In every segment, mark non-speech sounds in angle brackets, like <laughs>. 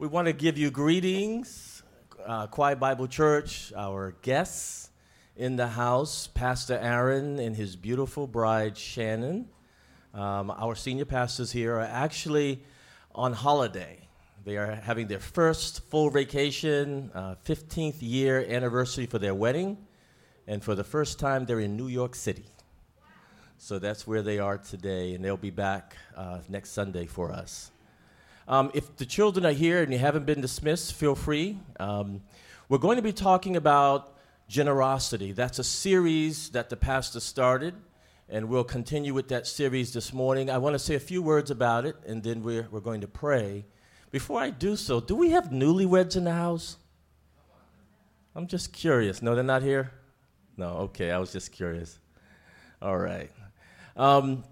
We want to give you greetings, uh, Quiet Bible Church, our guests in the house, Pastor Aaron and his beautiful bride, Shannon. Um, our senior pastors here are actually on holiday. They are having their first full vacation, uh, 15th year anniversary for their wedding, and for the first time, they're in New York City. So that's where they are today, and they'll be back uh, next Sunday for us. Um, if the children are here and you haven't been dismissed, feel free. Um, we're going to be talking about generosity. That's a series that the pastor started, and we'll continue with that series this morning. I want to say a few words about it, and then we're, we're going to pray. Before I do so, do we have newlyweds in the house? I'm just curious. No, they're not here? No, okay, I was just curious. All right. Um,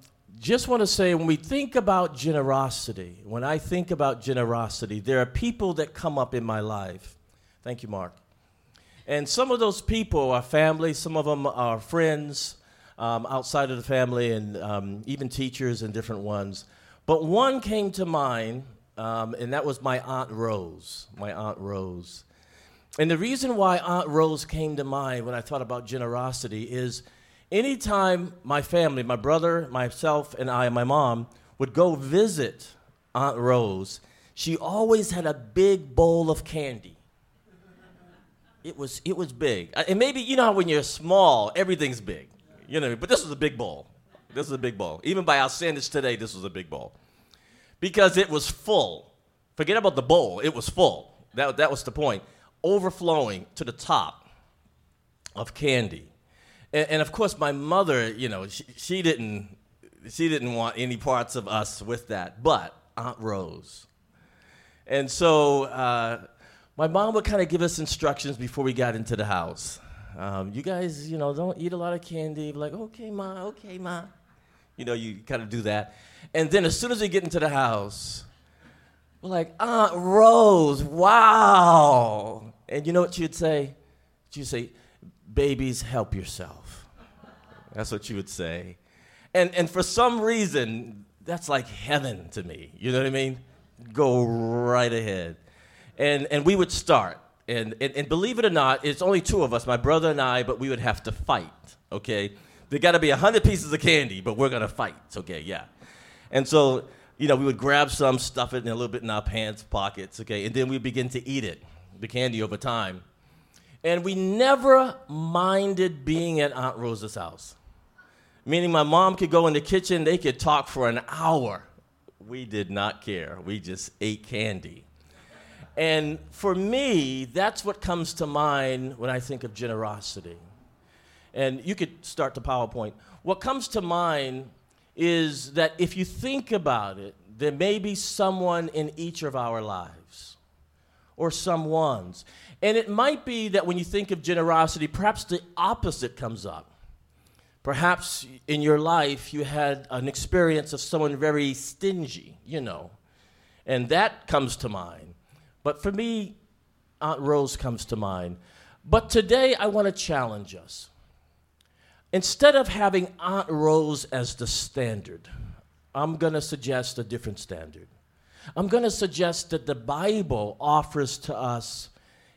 just want to say when we think about generosity, when I think about generosity, there are people that come up in my life. Thank you, Mark. And some of those people are family, some of them are friends um, outside of the family, and um, even teachers and different ones. But one came to mind, um, and that was my Aunt Rose. My Aunt Rose. And the reason why Aunt Rose came to mind when I thought about generosity is anytime my family, my brother, myself, and I, my mom, would go visit Aunt Rose, she always had a big bowl of candy. It was, it was big. And maybe, you know how when you're small, everything's big. You know, but this was a big bowl. This was a big bowl. Even by our standards today, this was a big bowl. Because it was full. Forget about the bowl, it was full. That, that was the point. Overflowing to the top of candy. And, and, of course, my mother, you know, she, she, didn't, she didn't want any parts of us with that, but Aunt Rose. And so uh, my mom would kind of give us instructions before we got into the house. Um, you guys, you know, don't eat a lot of candy. Like, okay, ma, okay, ma. You know, you kind of do that. And then as soon as we get into the house, we're like, Aunt Rose, wow. And you know what she'd say? She'd say, babies, help yourself. That's what you would say. And, and for some reason, that's like heaven to me. You know what I mean? Go right ahead. And, and we would start. And, and, and believe it or not, it's only two of us, my brother and I, but we would have to fight, okay? There got to be 100 pieces of candy, but we're to fight, okay? Yeah. And so, you know, we would grab some, stuff it in a little bit in our pants pockets, okay? And then we'd begin to eat it, the candy over time. And we never minded being at Aunt Rose's house. Meaning, my mom could go in the kitchen, they could talk for an hour. We did not care. We just ate candy. And for me, that's what comes to mind when I think of generosity. And you could start the PowerPoint. What comes to mind is that if you think about it, there may be someone in each of our lives, or someone's. And it might be that when you think of generosity, perhaps the opposite comes up. Perhaps in your life you had an experience of someone very stingy, you know, and that comes to mind. But for me, Aunt Rose comes to mind. But today I want to challenge us. Instead of having Aunt Rose as the standard, I'm going to suggest a different standard. I'm going to suggest that the Bible offers to us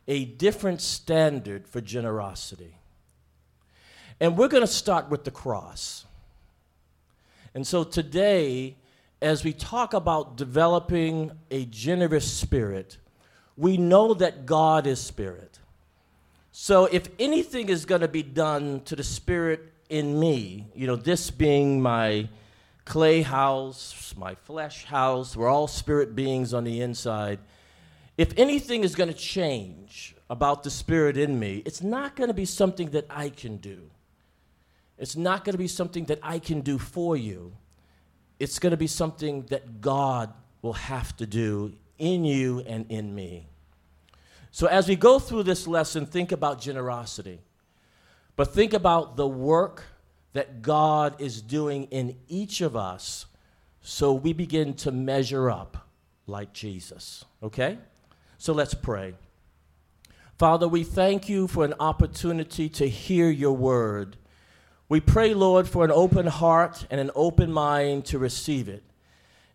a different standard for generosity. And we're going to start with the cross. And so today, as we talk about developing a generous spirit, we know that God is spirit. So if anything is going to be done to the spirit in me, you know, this being my clay house, my flesh house, we're all spirit beings on the inside if anything is going to change about the spirit in me, it's not going to be something that I can do. It's not going to be something that I can do for you. It's going to be something that God will have to do in you and in me. So, as we go through this lesson, think about generosity, but think about the work that God is doing in each of us so we begin to measure up like Jesus. Okay? So let's pray. Father, we thank you for an opportunity to hear your word. We pray, Lord, for an open heart and an open mind to receive it,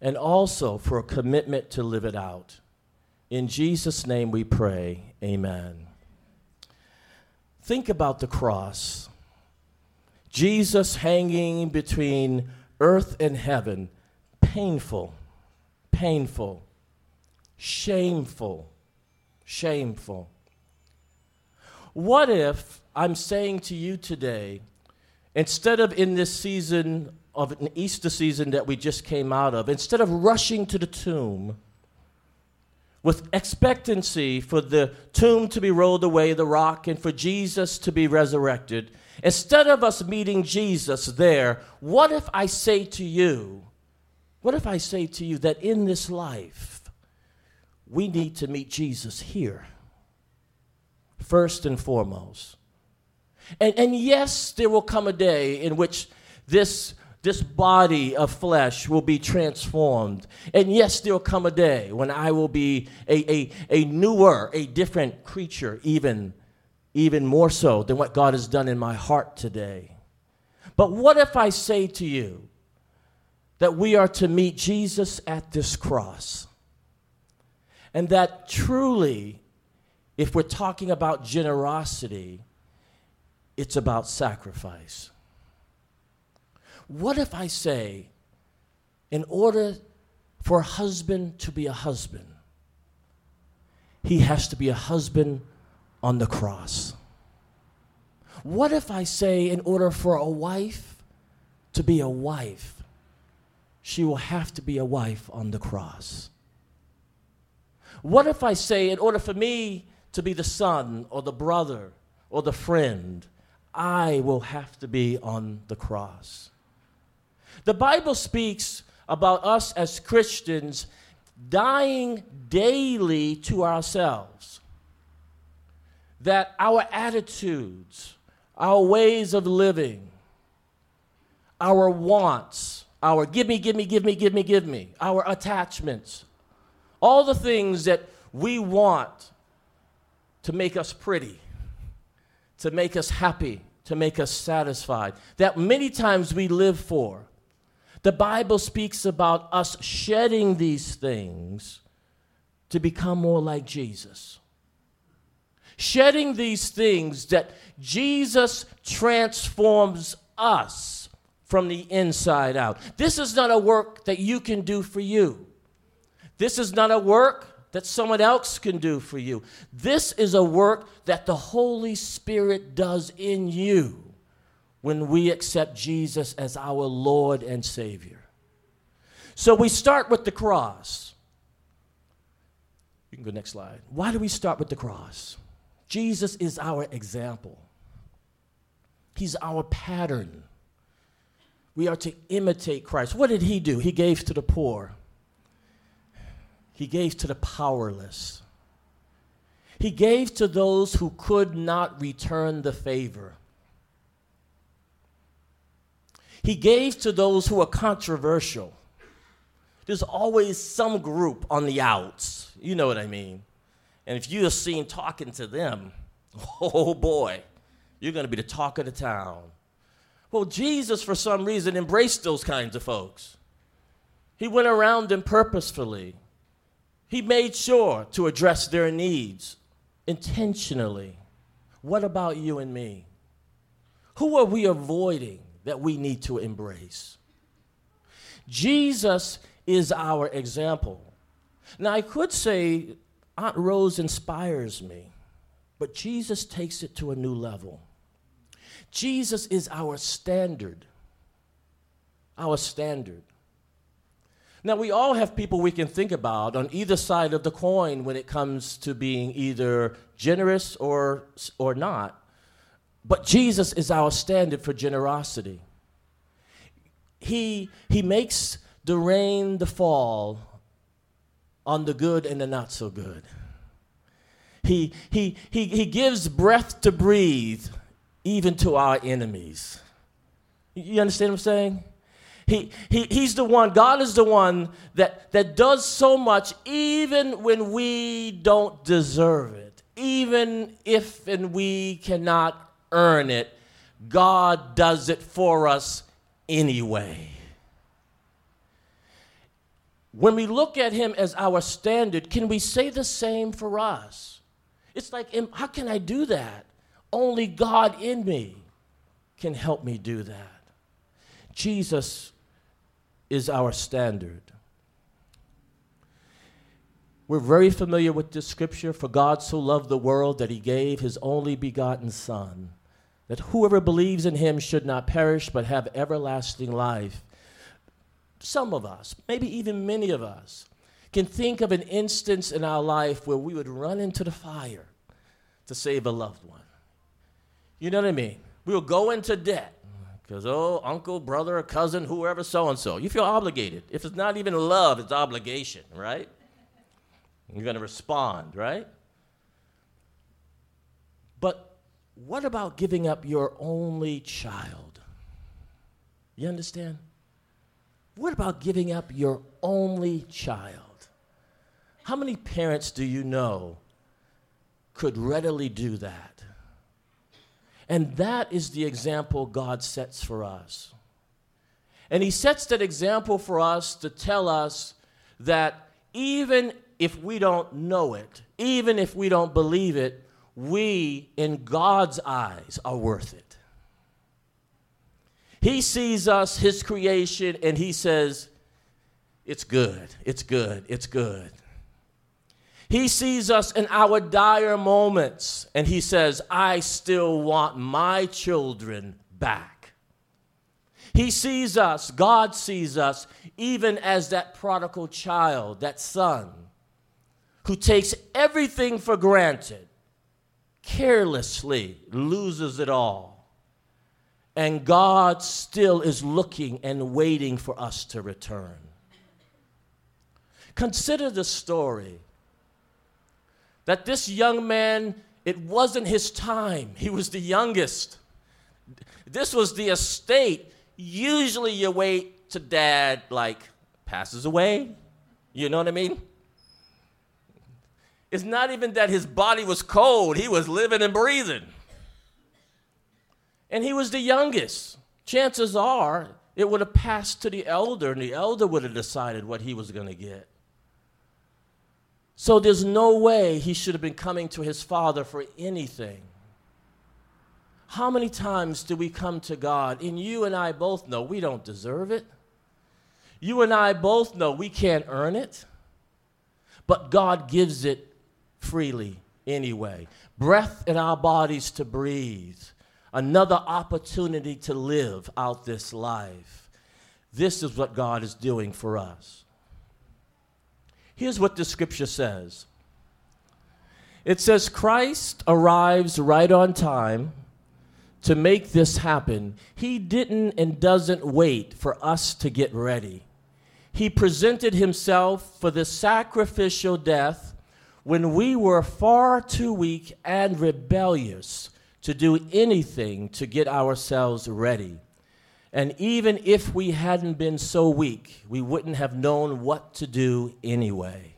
and also for a commitment to live it out. In Jesus' name we pray. Amen. Think about the cross. Jesus hanging between earth and heaven. Painful, painful, shameful, shameful. What if I'm saying to you today, instead of in this season of an Easter season that we just came out of, instead of rushing to the tomb with expectancy for the tomb to be rolled away, the rock, and for Jesus to be resurrected, instead of us meeting Jesus there, what if I say to you, what if I say to you that in this life, we need to meet Jesus here? first and foremost. And, and yes, there will come a day in which this, this body of flesh will be transformed. And yes, there will come a day when I will be a, a, a newer, a different creature, even, even more so than what God has done in my heart today. But what if I say to you that we are to meet Jesus at this cross? And that truly if we're talking about generosity, it's about sacrifice. What if I say, in order for a husband to be a husband, he has to be a husband on the cross? What if I say, in order for a wife to be a wife, she will have to be a wife on the cross? What if I say, in order for me to be the son or the brother or the friend, I will have to be on the cross. The Bible speaks about us as Christians dying daily to ourselves. That our attitudes, our ways of living, our wants, our give me, give me, give me, give me, give me, our attachments, all the things that we want to make us pretty, to make us happy, to make us satisfied, that many times we live for. The Bible speaks about us shedding these things to become more like Jesus. Shedding these things that Jesus transforms us from the inside out. This is not a work that you can do for you. This is not a work that someone else can do for you. This is a work that the Holy Spirit does in you when we accept Jesus as our Lord and Savior. So we start with the cross. You can go next slide. Why do we start with the cross? Jesus is our example. He's our pattern. We are to imitate Christ. What did he do? He gave to the poor. He gave to the powerless. He gave to those who could not return the favor. He gave to those who are controversial. There's always some group on the outs. You know what I mean? And if you're seen talking to them, <laughs> oh boy, you're going to be the talk of the town. Well, Jesus, for some reason, embraced those kinds of folks. He went around them purposefully. He made sure to address their needs intentionally. What about you and me? Who are we avoiding that we need to embrace? Jesus is our example. Now, I could say Aunt Rose inspires me, but Jesus takes it to a new level. Jesus is our standard. Our standard. Now, we all have people we can think about on either side of the coin when it comes to being either generous or, or not. But Jesus is our standard for generosity. He, he makes the rain to fall on the good and the not so good. He, he, he, he gives breath to breathe even to our enemies. You understand what I'm saying? He, he, he's the one, God is the one that, that does so much even when we don't deserve it. Even if and we cannot earn it, God does it for us anyway. When we look at him as our standard, can we say the same for us? It's like, how can I do that? Only God in me can help me do that. Jesus is our standard. We're very familiar with this scripture for God so loved the world that he gave his only begotten Son, that whoever believes in him should not perish but have everlasting life some of us, maybe even many of us, can think of an instance in our life where we would run into the fire to save a loved one. You know what I mean? We will go into debt because, oh, uncle, brother, cousin, whoever, so and so. You feel obligated. If it's not even love, it's obligation, right? You're going to respond, right? But what about giving up your only child? You understand? What about giving up your only child? How many parents do you know could readily do that? And that is the example God sets for us. And He sets that example for us to tell us that even if we don't know it, even if we don't believe it, we, in God's eyes, are worth it. He sees us, his creation, and he says, It's good, it's good, it's good. He sees us in our dire moments, and he says, I still want my children back. He sees us, God sees us, even as that prodigal child, that son, who takes everything for granted, carelessly loses it all and God still is looking and waiting for us to return. Consider the story that this young man, it wasn't his time, he was the youngest. This was the estate. Usually you wait to dad, like, passes away. You know what I mean? It's not even that his body was cold, he was living and breathing. And he was the youngest. Chances are it would have passed to the elder, and the elder would have decided what he was going to get. So there's no way he should have been coming to his father for anything. How many times do we come to God, and you and I both know we don't deserve it? You and I both know we can't earn it, but God gives it freely anyway. Breath in our bodies to breathe another opportunity to live out this life. This is what God is doing for us. Here's what the scripture says it says, Christ arrives right on time to make this happen. He didn't and doesn't wait for us to get ready. He presented himself for the sacrificial death when we were far too weak and rebellious to do anything to get ourselves ready. And even if we hadn't been so weak, we wouldn't have known what to do anyway.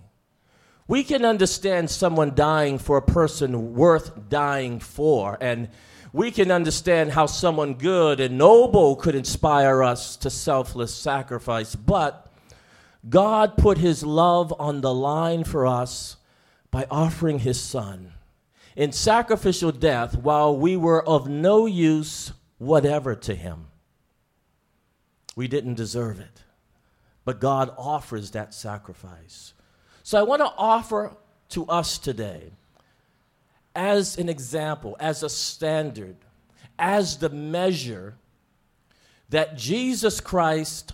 We can understand someone dying for a person worth dying for, and we can understand how someone good and noble could inspire us to selfless sacrifice. But God put his love on the line for us by offering his son in sacrificial death while we were of no use whatever to him. We didn't deserve it, but God offers that sacrifice. So I want to offer to us today, as an example, as a standard, as the measure that Jesus Christ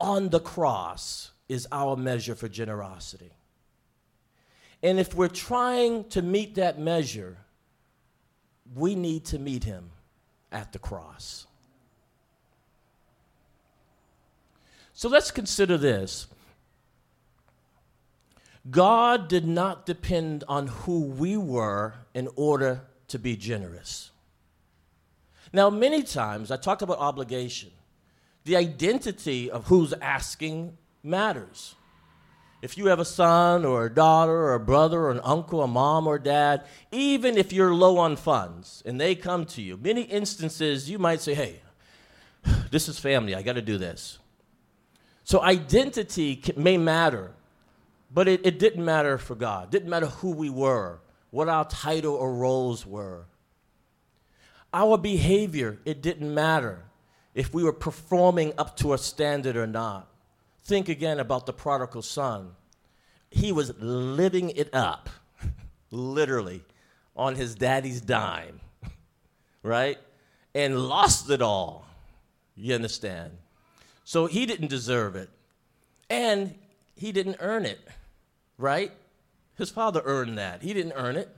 on the cross is our measure for generosity. And if we're trying to meet that measure, we need to meet him at the cross. So let's consider this. God did not depend on who we were in order to be generous. Now, many times I talked about obligation. The identity of who's asking matters. If you have a son or a daughter or a brother or an uncle, a mom or dad, even if you're low on funds and they come to you, many instances you might say, hey, this is family, I got to do this. So identity may matter, but it, it didn't matter for God. It didn't matter who we were, what our title or roles were. Our behavior, it didn't matter if we were performing up to a standard or not. Think again about the prodigal son. He was living it up, <laughs> literally, on his daddy's dime, <laughs> right? And lost it all. You understand? So he didn't deserve it. And he didn't earn it, right? His father earned that. He didn't earn it.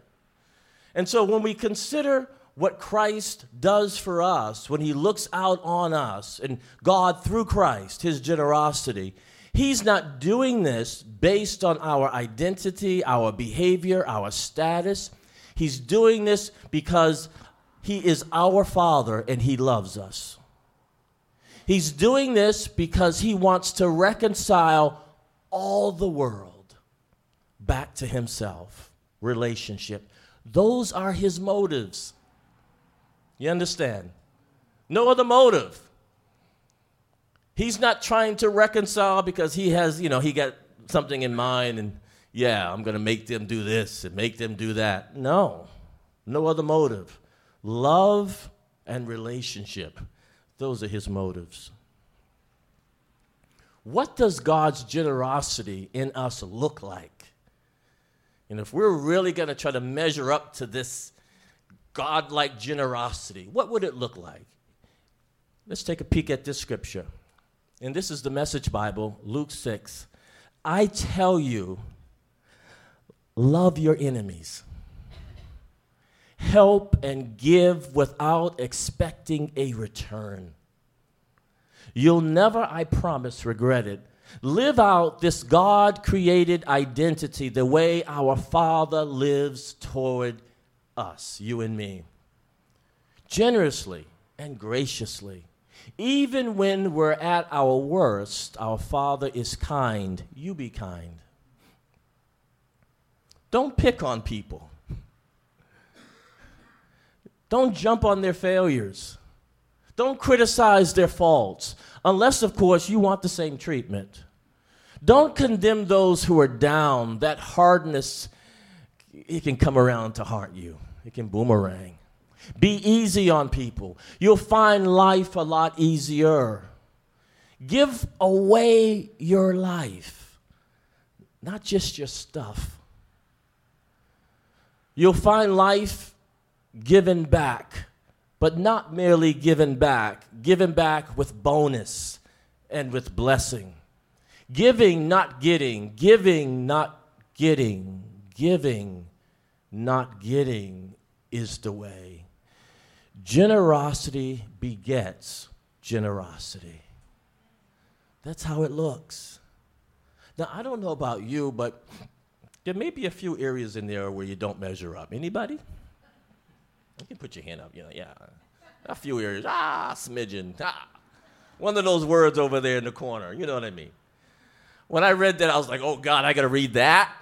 And so when we consider what Christ does for us, when he looks out on us and God through Christ, his generosity, he's not doing this based on our identity, our behavior, our status. He's doing this because he is our Father and he loves us. He's doing this because he wants to reconcile all the world back to himself. Relationship. Those are his motives. You understand? No other motive. He's not trying to reconcile because he has, you know, he got something in mind and, yeah, I'm going to make them do this and make them do that. No, no other motive. Love and relationship. Those are his motives. What does God's generosity in us look like? And if we're really going to try to measure up to this godlike generosity, what would it look like? Let's take a peek at this scripture. And this is the Message Bible, Luke 6. I tell you, love your enemies help and give without expecting a return. You'll never, I promise, regret it. Live out this God created identity the way our Father lives toward us, you and me. Generously and graciously. Even when we're at our worst, our Father is kind. You be kind. Don't pick on people. Don't jump on their failures. Don't criticize their faults, unless, of course, you want the same treatment. Don't condemn those who are down. That hardness, it can come around to hurt you, it can boomerang. Be easy on people. You'll find life a lot easier. Give away your life, not just your stuff. You'll find life given back, but not merely given back, given back with bonus and with blessing. Giving, not getting, giving, not getting, giving, not getting is the way. Generosity begets generosity. That's how it looks. Now, I don't know about you, but there may be a few areas in there where you don't measure up. Anybody? You can put your hand up. You know, yeah. A few areas. Ah, smidgen. Ah. One of those words over there in the corner. You know what I mean? When I read that, I was like, oh, God, I got to read that?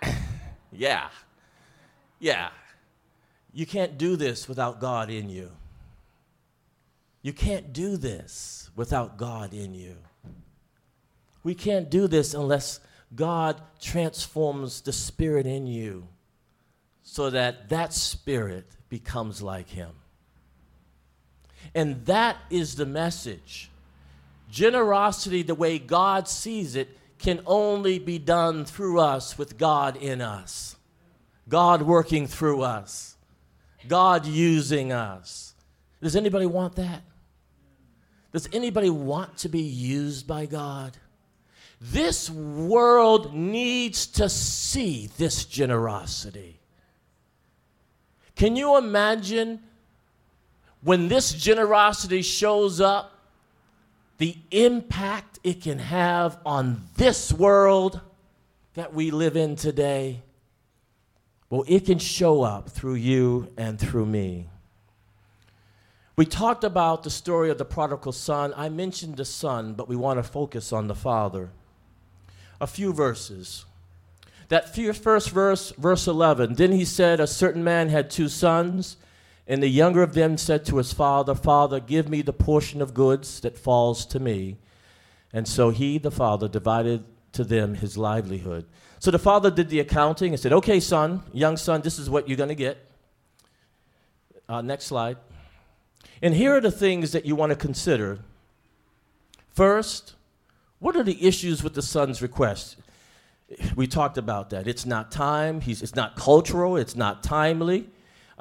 Yeah. Yeah. You can't do this without God in you. You can't do this without God in you. We can't do this unless God transforms the spirit in you so that that spirit becomes like him. And that is the message. Generosity, the way God sees it, can only be done through us with God in us, God working through us, God using us. Does anybody want that? Does anybody want to be used by God? This world needs to see this generosity. Can you imagine when this generosity shows up, the impact it can have on this world that we live in today? Well, it can show up through you and through me. We talked about the story of the prodigal son. I mentioned the son, but we want to focus on the father. A few verses that first verse, verse 11. Then he said, A certain man had two sons, and the younger of them said to his father, Father, give me the portion of goods that falls to me. And so he, the father, divided to them his livelihood. So the father did the accounting and said, Okay, son, young son, this is what you're going to get. Uh, next slide. And here are the things that you want to consider. First, what are the issues with the son's request? We talked about that. It's not time, He's, it's not cultural, it's not timely.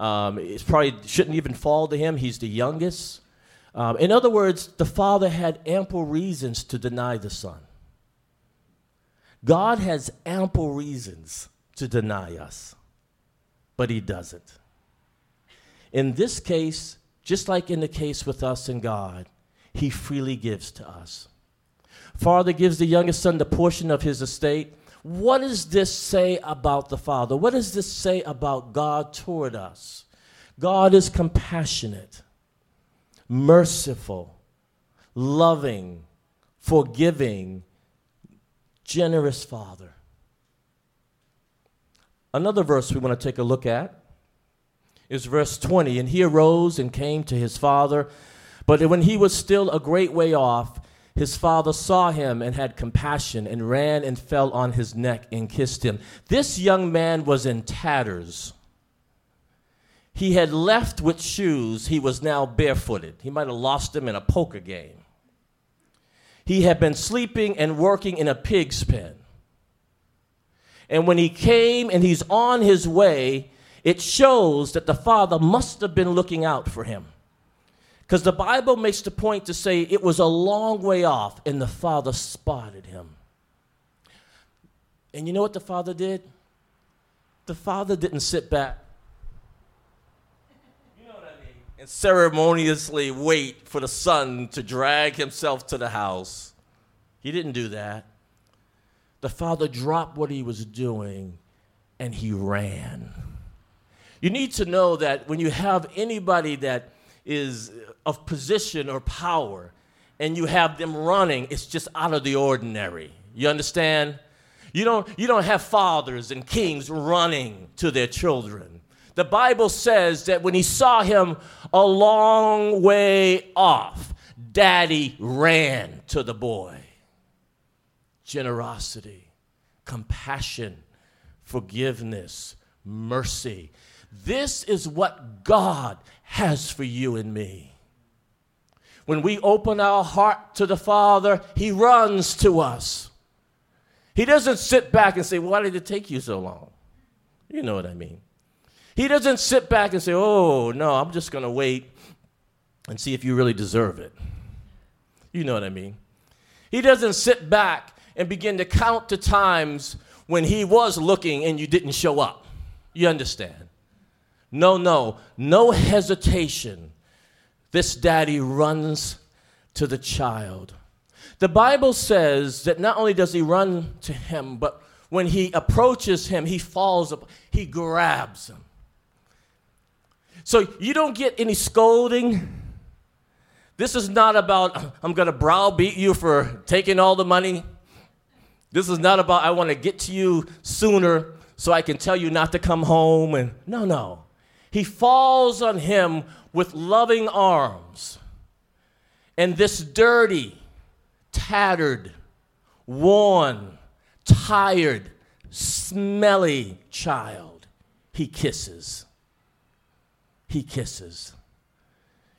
Um, it probably shouldn't even fall to him. He's the youngest. Um, in other words, the father had ample reasons to deny the son. God has ample reasons to deny us, but he doesn't. In this case, just like in the case with us and God, he freely gives to us. Father gives the youngest son the portion of his estate. What does this say about the Father? What does this say about God toward us? God is compassionate merciful, loving, forgiving, generous Father. Another verse we want to take a look at is verse 20. And he arose and came to his father. But when he was still a great way off, his father saw him and had compassion and ran and fell on his neck and kissed him. This young man was in tatters. He had left with shoes, he was now barefooted. He might have lost them in a poker game. He had been sleeping and working in a pig's pen. And when he came and he's on his way, it shows that the father must have been looking out for him. Because the Bible makes the point to say it was a long way off and the father spotted him. And you know what the father did? The father didn't sit back you know I mean. and ceremoniously wait for the son to drag himself to the house. He didn't do that. The father dropped what he was doing and he ran. You need to know that when you have anybody that is of position or power and you have them running, it's just out of the ordinary. You understand? You don't, you don't have fathers and kings running to their children the Bible says that when he saw him a long way off, daddy ran to the boy. Generosity, compassion, forgiveness, mercy. This is what God has for you and me. When we open our heart to the Father, He runs to us. He doesn't sit back and say, Why did it take you so long? You know what I mean. He doesn't sit back and say, oh, no, I'm just going to wait and see if you really deserve it. You know what I mean? He doesn't sit back and begin to count the times when he was looking and you didn't show up. You understand? No, no, no hesitation. This daddy runs to the child. The Bible says that not only does he run to him, but when he approaches him, he falls up, he grabs him. So you don't get any scolding. This is not about, I'm going to browbeat you for taking all the money. This is not about, I want to get to you sooner so I can tell you not to come home. And no, no. He falls on him with loving arms. And this dirty, tattered, worn, tired, smelly child, he kisses he kisses.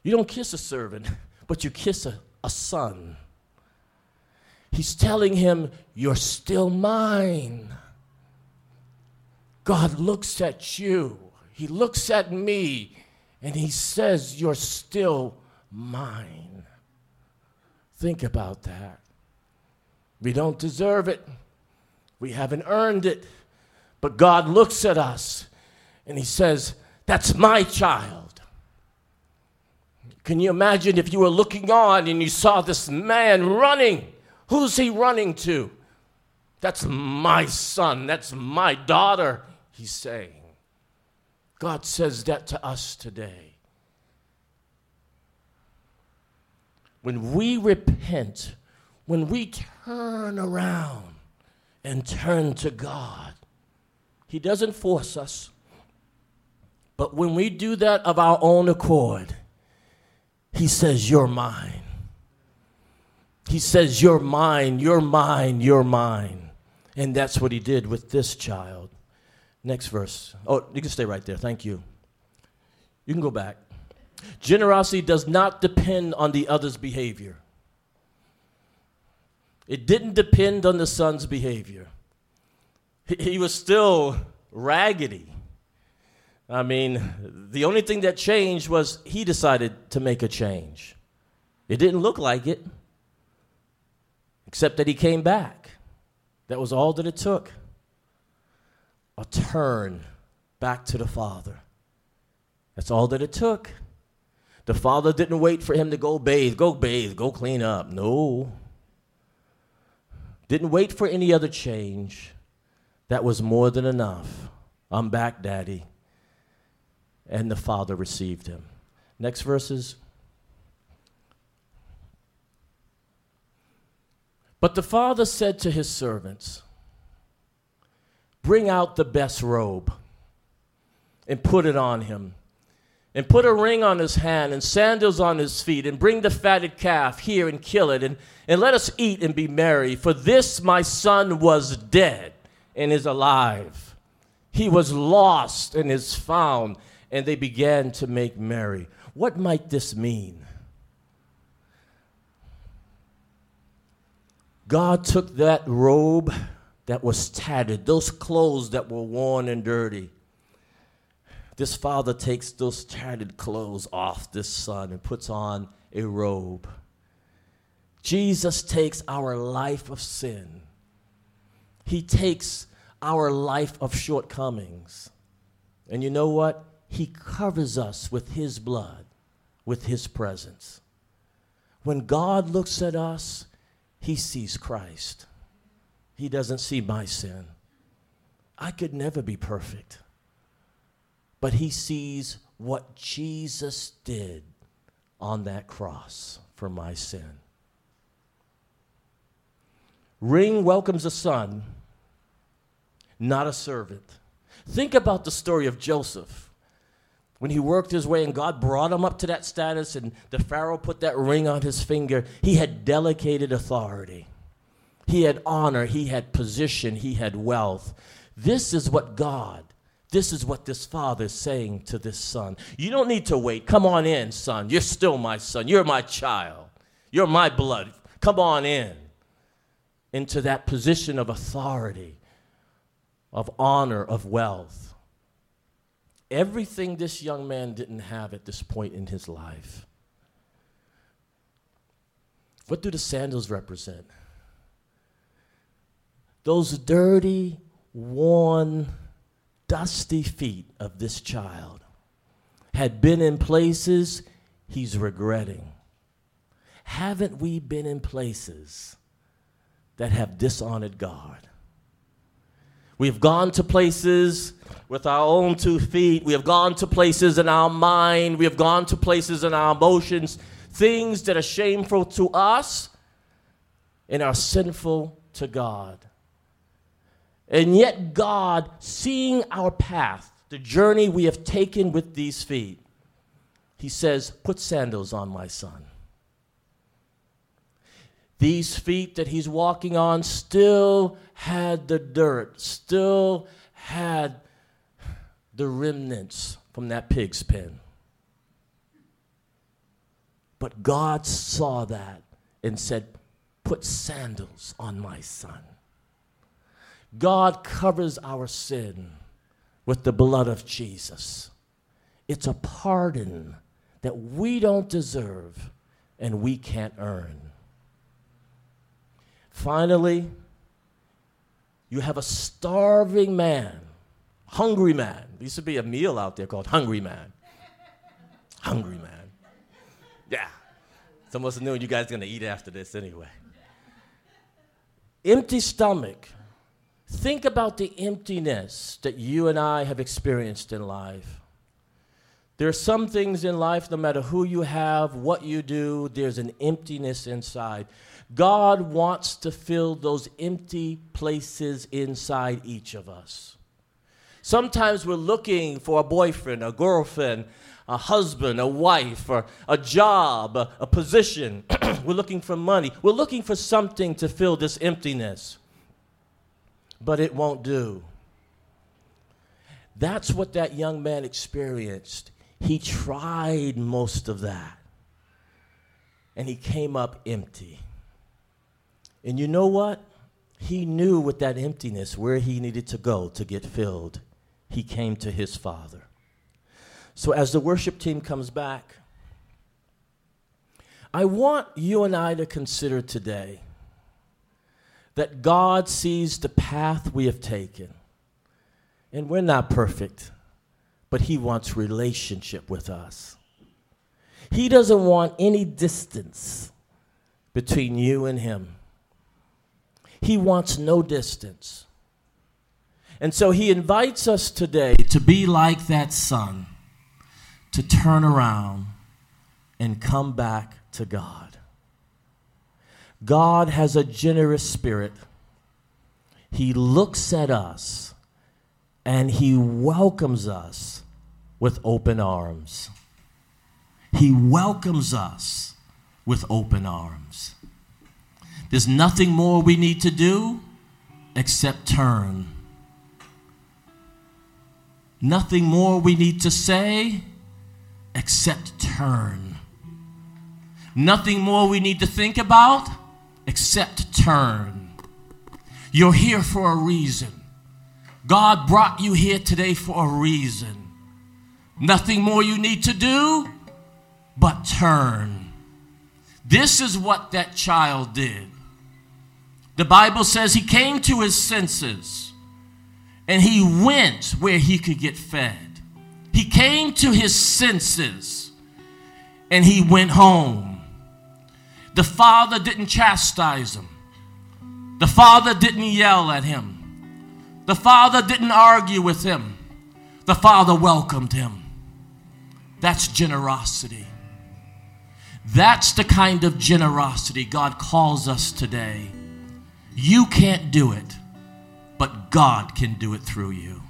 You don't kiss a servant, but you kiss a, a son. He's telling him, You're still mine. God looks at you, He looks at me, and He says, You're still mine. Think about that. We don't deserve it, we haven't earned it. But God looks at us and He says, that's my child. Can you imagine if you were looking on and you saw this man running? Who's he running to? That's my son. That's my daughter, he's saying. God says that to us today. When we repent, when we turn around and turn to God, He doesn't force us. But when we do that of our own accord, He says, You're mine. He says, You're mine, you're mine, you're mine. And that's what he did with this child. Next verse. Oh, you can stay right there. Thank you. You can go back. Generosity does not depend on the other's behavior. It didn't depend on the son's behavior. He, was still raggedy. I mean, the only thing that changed was he decided to make a change. It didn't look like it, except that he came back. That was all that it took. A turn back to the Father. That's all that it took. The Father didn't wait for him to go bathe, go bathe, go clean up. No. Didn't wait for any other change. That was more than enough. I'm back, Daddy. And the Father received him. Next verses. But the father said to his servants, Bring out the best robe and put it on him, and put a ring on his hand and sandals on his feet, and bring the fatted calf here and kill it, and, and let us eat and be merry. For this my son was dead and is alive. He was lost and is found. And they began to make merry. What might this mean? God took that robe that was tattered, those clothes that were worn and dirty. This father takes those tattered clothes off this son and puts on a robe. Jesus takes our life of sin. He takes our life of shortcomings. And you know what? He covers us with His blood, with His presence. When God looks at us, he sees Christ. He doesn't see my sin. I could never be perfect. But he sees what Jesus did on that cross for my sin. Ring welcomes a son, not a servant. Think about the story of Joseph when he worked his way and God brought him up to that status and the Pharaoh put that ring on his finger, he had delegated authority. He had honor, he had position, he had wealth. This is what God, this is what this father is saying to this son. You don't need to wait. Come on in, son. You're still my son. You're my child. You're my blood. Come on in into that position of authority, of honor, of wealth everything this young man didn't have at this point in his life. What do the sandals represent? Those dirty, worn, dusty feet of this child had been in places he's regretting. Haven't we been in places that have dishonored God? We've gone to places with our own two feet. We have gone to places in our mind. We have gone to places in our emotions, things that are shameful to us and are sinful to God. And yet, God, seeing our path, the journey we have taken with these feet, He says, Put sandals on, my son. These feet that he's walking on still had the dirt, still had the remnants from that pig's pen. But God saw that and said, Put sandals on my son. God covers our sin with the blood of Jesus. It's a pardon that we don't deserve and we can't earn. Finally, you have a starving man, hungry man. There used to be a meal out there called Hungry Man. hungry Man. Yeah. Of us knew you guys are going to eat after this anyway. Empty stomach. Think about the emptiness that you and I have experienced in life. There are some things in life, no matter who you have, what you do, there's an emptiness inside. God wants to fill those empty places inside each of us. Sometimes we're looking for a boyfriend, a girlfriend, a husband, a wife, or a job, a, a position. <clears throat> we're looking for money. We're looking for something to fill this emptiness. But it won't do. That's what that young man experienced. He tried most of that, and he came up empty. And you know what? He knew with that emptiness where he needed to go to get filled. He came to his Father. So, as the worship team comes back, I want you and I to consider today that God sees the path we have taken. And we're not perfect, but He wants relationship with us. He doesn't want any distance between you and Him. He wants no distance. And so He invites us today to be like that son, to turn around and come back to God. God has a generous spirit. He looks at us and he welcomes us with open arms. He welcomes us with open arms. There's nothing more we need to do except turn. Nothing more we need to say except turn. Nothing more we need to think about except turn. You're here for a reason. God brought you here today for a reason. Nothing more you need to do but turn. This is what that child did. The Bible says he came to his senses and he went where he could get fed. He came to his senses and he went home. The father didn't chastise him, the father didn't yell at him. The father didn't argue with him, the father welcomed him. That's generosity. That's the kind of generosity God calls us today. You can't do it, but God can do it through you.